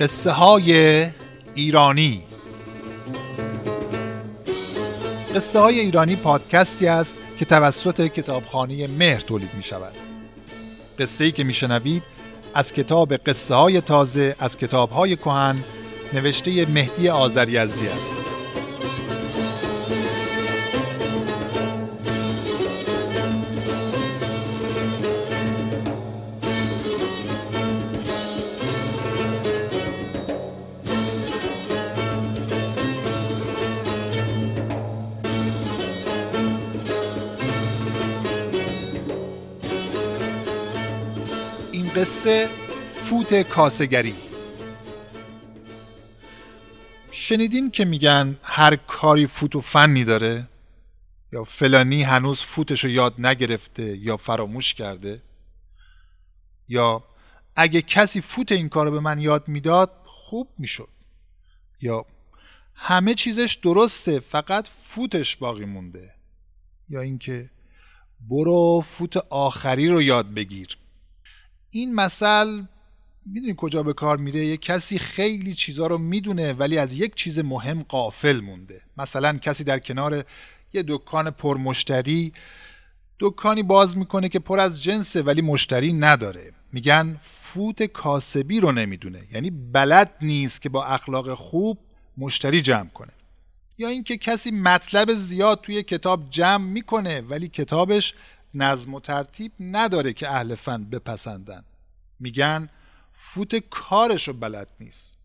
قصه های ایرانی. قصه های ایرانی پادکستی است که توسط کتابخانه مهر تولید می شود. قصه ای که می شنوید از کتاب قصه های تازه از کتاب های کهن نوشته مهدی آذری است. قصه فوت کاسگری شنیدین که میگن هر کاری فوت و فنی داره؟ یا فلانی هنوز فوتش رو یاد نگرفته یا فراموش کرده؟ یا اگه کسی فوت این کار رو به من یاد می‌داد خوب می‌شد. یا همه چیزش درسته فقط فوتش باقی مونده. یا اینکه برو فوت آخری رو یاد بگیر. این مثل می‌دونی کجا به کار میره؟ یه کسی خیلی چیزا رو می‌دونه ولی از یک چیز مهم قافل مونده. مثلا کسی در کنار یه دکان پرمشتری دکانی باز می‌کنه که پر از جنسه ولی مشتری نداره. میگن فوت کاسبی رو نمی‌دونه. یعنی بلد نیست که با اخلاق خوب مشتری جمع کنه. یا اینکه کسی مطلب زیاد توی کتاب جمع می‌کنه ولی کتابش نظم و ترتیب نداره که اهل فن بپسندن. میگن فوت کارش رو بلد نیست.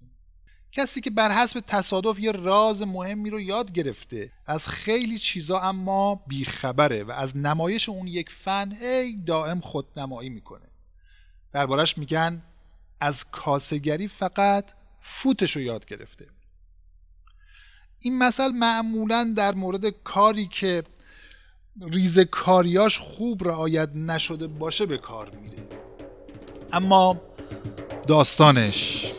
کسی که بر حسب تصادف یه راز مهمی رو یاد گرفته از خیلی چیزا اما بیخبره و از نمایش اون یک فن هی دائم خودنمایی می‌کنه. دربارش میگن از کاسگری فقط فوتش رو یاد گرفته. این مثل معمولا در مورد کاری که ریز کاریاش خوب رعایت نشده باشه به کار میره. اما داستانش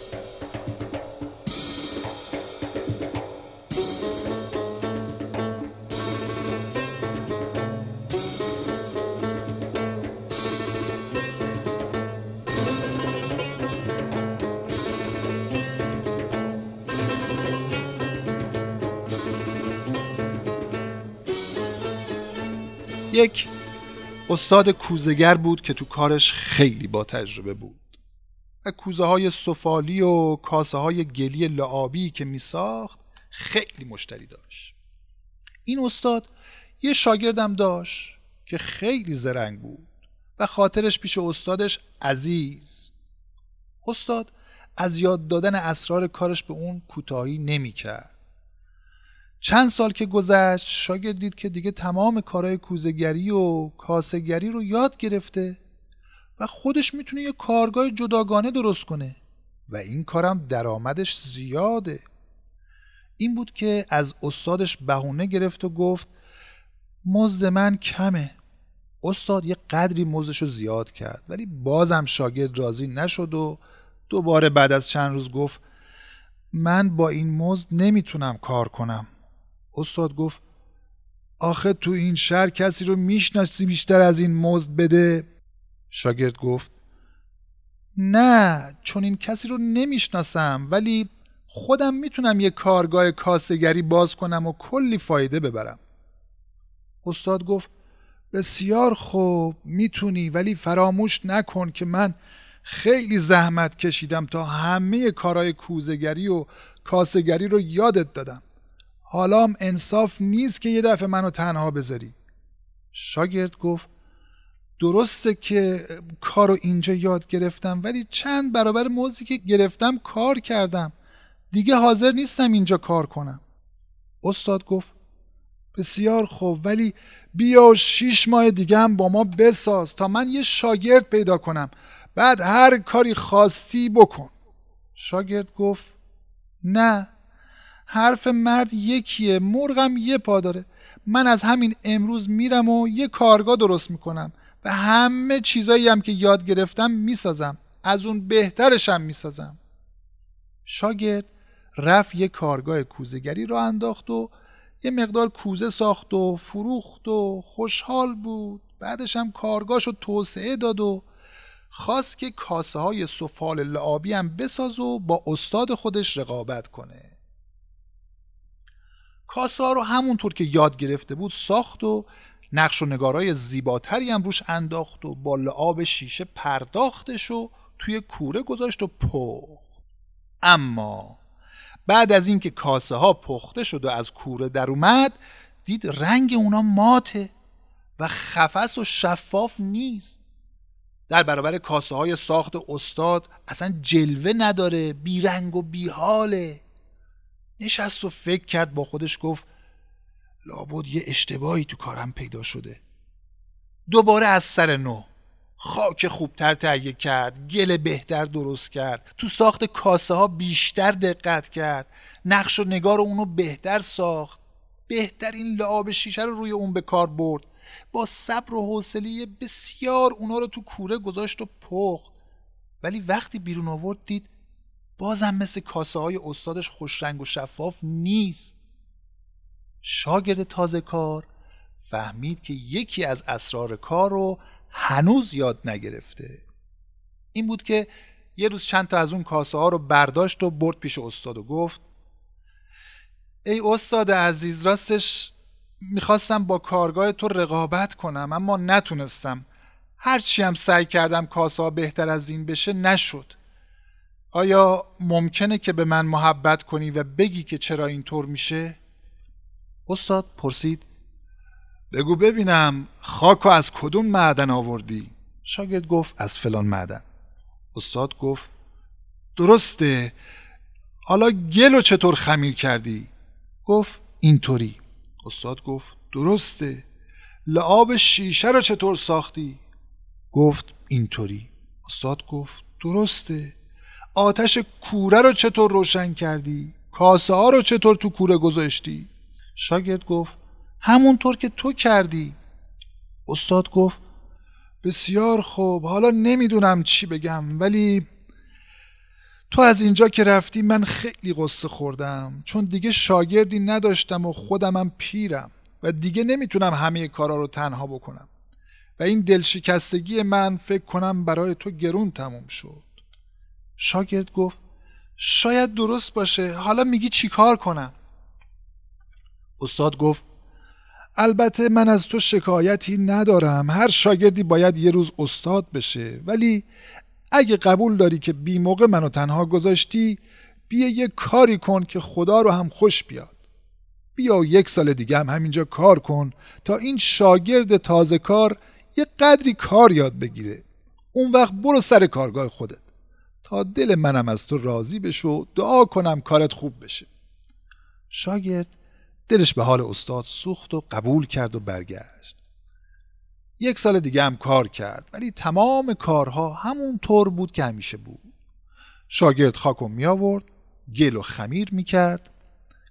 یک استاد کوزگر بود که تو کارش خیلی با تجربه بود. و کوزه های سفالی و کاسه های گلی لعابی که می ساخت خیلی مشتری داشت. این استاد یه شاگردم داشت که خیلی زرنگ بود و خاطرش پیش استادش عزیز. استاد از یاد دادن اسرار کارش به اون کوتاهی نمی‌کرد. چند سال که گذشت شاگرد دید که دیگه تمام کارهای کوزگری و کاسگری رو یاد گرفته و خودش می‌تونه یه کارگاه جداگانه درست کنه و این کارم درآمدش زیاده. این بود که از استادش بهونه گرفت و گفت مزد من کمه. استاد یه قدری مزدش رو زیاد کرد ولی بازم شاگرد راضی نشد و دوباره بعد از چند روز گفت من با این مزد نمی‌تونم کار کنم. استاد گفت آخه تو این شهر کسی رو می‌شناسی بیشتر از این مزد بده؟ شاگرد گفت نه چون این کسی رو نمی‌شناسم ولی خودم می‌تونم یه کارگاه کاسگری باز کنم و کلی فایده ببرم. استاد گفت بسیار خوب می‌تونی ولی فراموش نکن که من خیلی زحمت کشیدم تا همه کارهای کوزگری و کاسگری رو یادت دادم. حالا انصاف نیست که یه دفعه منو تنها بذاری. شاگرد گفت درسته که کارو اینجا یاد گرفتم ولی چند برابر موزی که گرفتم کار کردم. دیگه حاضر نیستم اینجا کار کنم. استاد گفت بسیار خوب ولی بیا شیش ماه دیگه هم با ما بساز تا من یه شاگرد پیدا کنم. بعد هر کاری خواستی بکن. شاگرد گفت نه حرف مرد یکیه مرغم یه پا داره. من از همین امروز میرم و یه کارگاه درست می‌کنم و همه چیزایی هم که یاد گرفتم می‌سازم. از اون بهترشم می‌سازم. شاگرد رفت یه کارگاه کوزگری را انداخت و یه مقدار کوزه ساخت و فروخت و خوشحال بود. بعدش هم کارگاهشو توسعه داد و خواست که کاسه های سفال لعابی هم بساز و با استاد خودش رقابت کنه. کاسه ها رو همونطور که یاد گرفته بود ساخت و نقش و نگارای زیباتری هم روش انداخت و با لعاب شیشه پرداختش و توی کوره گذاشت و پخت. اما بعد از اینکه کاسه ها پخته شد و از کوره در اومد دید رنگ اونا ماته و خفس و شفاف نیست. در برابر کاسه های ساخت استاد اصلا جلوه نداره بیرنگ و بیحاله. نشست و فکر کرد با خودش گفت لابد یه اشتباهی تو کارم پیدا شده. دوباره از سر نو. خاک خوبتر تهیه کرد گل بهتر درست کرد تو ساخت کاسه ها بیشتر دقت کرد نقش و نگار اونو بهتر ساخت. بهترین لعاب شیشه رو روی اون به کار برد. با صبر و حوصله بسیار اونا رو تو کوره گذاشت و پخت. ولی وقتی بیرون آورد دید بازم مثل کاسه های استادش خوشرنگ و شفاف نیست. شاگرد تازه کار فهمید که یکی از اسرار کار رو هنوز یاد نگرفته. این بود که یه روز چند تا از اون کاسه ها رو برداشت و برد پیش استاد و گفت ای استاد عزیز راستش می‌خواستم با کارگاه تو رقابت کنم اما نتونستم. هرچی هم سعی کردم کاسه بهتر از این بشه نشد. آیا ممکنه که به من محبت کنی و بگی که چرا اینطور میشه؟ استاد پرسید بگو ببینم خاکو از کدوم معدن آوردی؟ شاگرد گفت از فلان معدن استاد گفت درسته حالا گلو چطور خمیر کردی؟ گفت اینطوری استاد گفت درسته لعاب شیشه رو چطور ساختی؟ گفت اینطوری استاد گفت درسته آتش کوره رو چطور روشن کردی؟ کاسه ها رو چطور تو کوره گذاشتی؟ شاگرد گفت همونطور که تو کردی استاد گفت بسیار خوب حالا نمی‌دونم چی بگم ولی تو از اینجا که رفتی من خیلی قصه خوردم چون دیگه شاگردی نداشتم و خودمم پیرم و دیگه نمی‌تونم همه کارا رو تنها بکنم و این دلشکستگی من فکر کنم برای تو گرون تموم شد شاگرد گفت شاید درست باشه حالا میگی چی کار کنم؟ استاد گفت البته من از تو شکایتی ندارم هر شاگردی باید یه روز استاد بشه ولی اگه قبول داری که بی موقع منو تنها گذاشتی بیا یه کاری کن که خدا رو هم خوش بیاد. بیا یک سال دیگه هم همینجا کار کن تا این شاگرد تازه کار یه قدری کار یاد بگیره. اون وقت برو سر کارگاه خودت. تا دل منم از تو راضی بشه دعا کنم کارت خوب بشه. شاگرد دلش به حال استاد سوخت و قبول کرد و برگشت. یک سال دیگه هم کار کرد ولی تمام کارها همون طور بود که همیشه بود. شاگرد خاکو می آورد گل و خمیر می کرد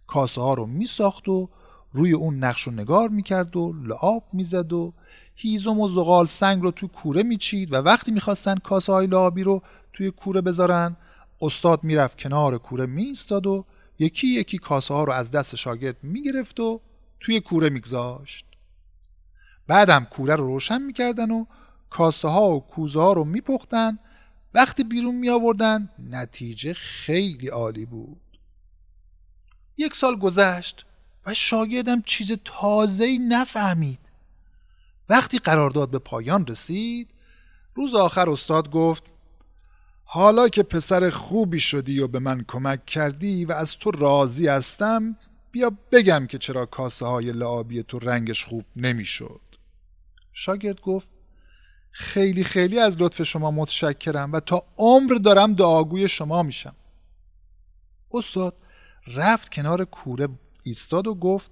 کاسه ها رو می ساخت و روی اون نقش و نگار می کرد و لعاب می زد و هیزم و زغال سنگ رو تو کوره می چید و وقتی می‌خواستن کاسه های لعابی رو توی کوره بذارن. استاد می‌رفت کنار کوره میستاد و یکی یکی کاسه ها رو از دست شاگرد می‌گرفت و توی کوره میگذاشت. بعدم کوره رو روشن می‌کردن و کاسه ها و کوزه ها رو میپختن. وقتی بیرون می آوردن نتیجه خیلی عالی بود. یک سال گذشت و شاگردم چیز تازه‌ای نفهمید. وقتی قرارداد به پایان رسید روز آخر استاد گفت حالا که پسر خوبی شدی و به من کمک کردی و از تو راضی هستم بیا بگم که چرا کاسه های لعابی تو رنگش خوب نمی‌شد. شاگرد گفت خیلی خیلی از لطف شما متشکرم و تا عمر دارم دعاگوی شما میشم استاد رفت کنار کوره ایستاد و گفت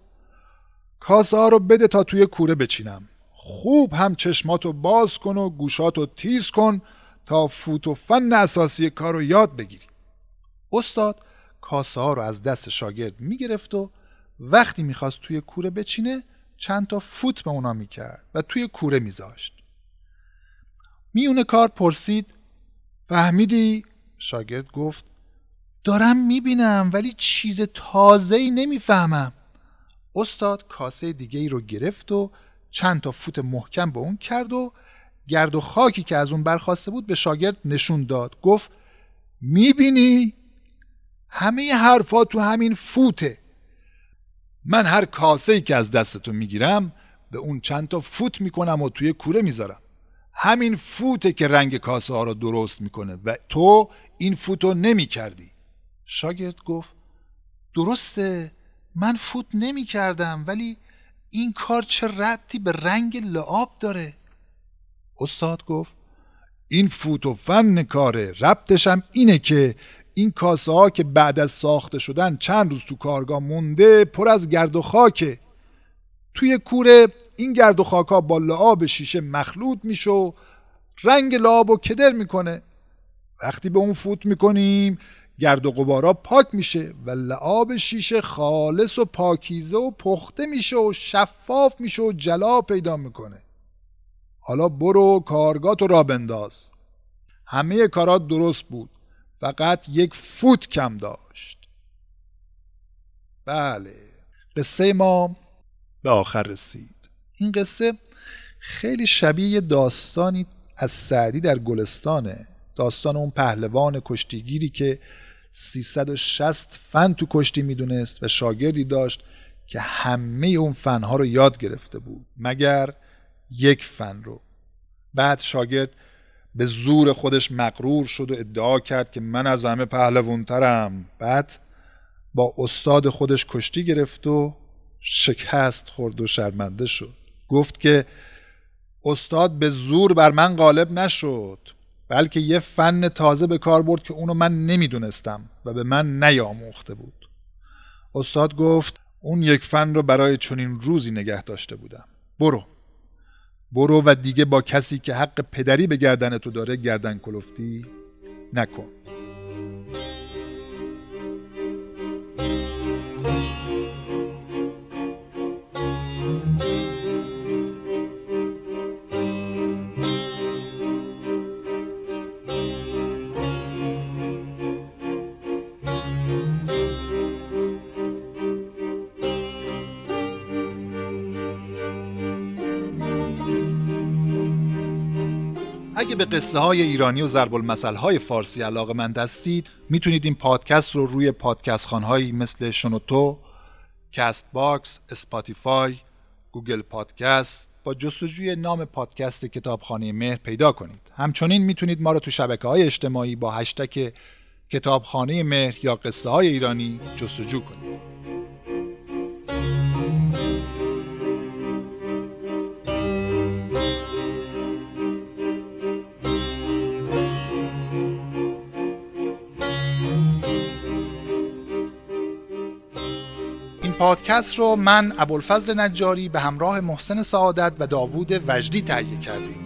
کاسه ها رو بده تا توی کوره بچینم خوب هم چشماتو باز کن و گوشاتو تیز کن تا فوت و فن اساسی کار رو یاد بگیری. استاد کاسه ها رو از دست شاگرد می‌گرفت و وقتی می‌خواست توی کوره بچینه چند تا فوت به اونا می‌کرد و توی کوره میذاشت. میونه کار پرسید فهمیدی؟ شاگرد گفت دارم می‌بینم ولی چیز تازه ای نمی‌فهمم. استاد کاسه دیگه ای رو گرفت و چند تا فوت محکم به اون کرد و گرد و خاکی که از اون برخواسته بود به شاگرد نشون داد. گفت می‌بینی؟ همه حرفا تو همین فوته. من هر کاسه ای که از دستتون می‌گیرم به اون چند تا فوت می‌کنم و توی کوره می‌ذارم. همین فوته که رنگ کاسه ها رو درست می‌کنه و تو این فوتو نمی‌کردی. شاگرد گفت درسته من فوت نمی‌کردم ولی این کار چه ربطی به رنگ لعاب داره؟ استاد گفت این فوت و فن کاره ربطش هم اینه که این کاسه ها که بعد از ساخته شدن چند روز تو کارگاه مونده پر از گرد و خاکه. توی کوره این گرد و خاکا با لعاب شیشه مخلوط میشه و رنگ لعاب و کدر می‌کنه. وقتی به اون فوت می‌کنیم گرد و غبارا پاک میشه و لعاب شیشه خالص و پاکیزه و پخته میشه و شفاف میشه و جلا پیدا می‌کنه. حالا برو کارگاه تو را بنداز. همه کارات درست بود. فقط یک فوت کم داشت. بله. قصه ما به آخر رسید. این قصه خیلی شبیه داستانی از سعدی در گلستانه. داستان اون پهلوان کشتیگیری که 360 فن تو کشتی می‌دونست و شاگردی داشت که همه اون فنها رو یاد گرفته بود. مگر یک فن رو. بعد شاگرد به زور خودش مقرور شد و ادعا کرد که من از همه پهلوانترم. بعد با استاد خودش کشتی گرفت و شکست خورد و شرمنده شد. گفت که استاد به زور بر من غالب نشد بلکه یه فن تازه به کار برد که اونو من نمی‌دونستم و به من نیاموخته بود. استاد گفت اون یک فن رو برای چنین روزی نگه داشته بودم. برو. برو و دیگه با کسی که حق پدری به گردن تو داره گردن کلفتی نکن. اگه به قصه های ایرانی و ضرب المثل های فارسی علاقه‌مند هستید می‌تونید این پادکست رو روی پادکست‌خوان‌هایی مثل شنوتو، Castbox، Spotify، Google Podcast با جستجوی نام پادکست کتابخانه مهر پیدا کنید. همچنین می‌تونید ما رو تو شبکه های اجتماعی با هشتگ کتابخانه مهر یا قصه های ایرانی جستجو کنید. پادکست رو من ابوالفضل نجاری به همراه محسن سعادت و داوود وجدی تهیه کردیم.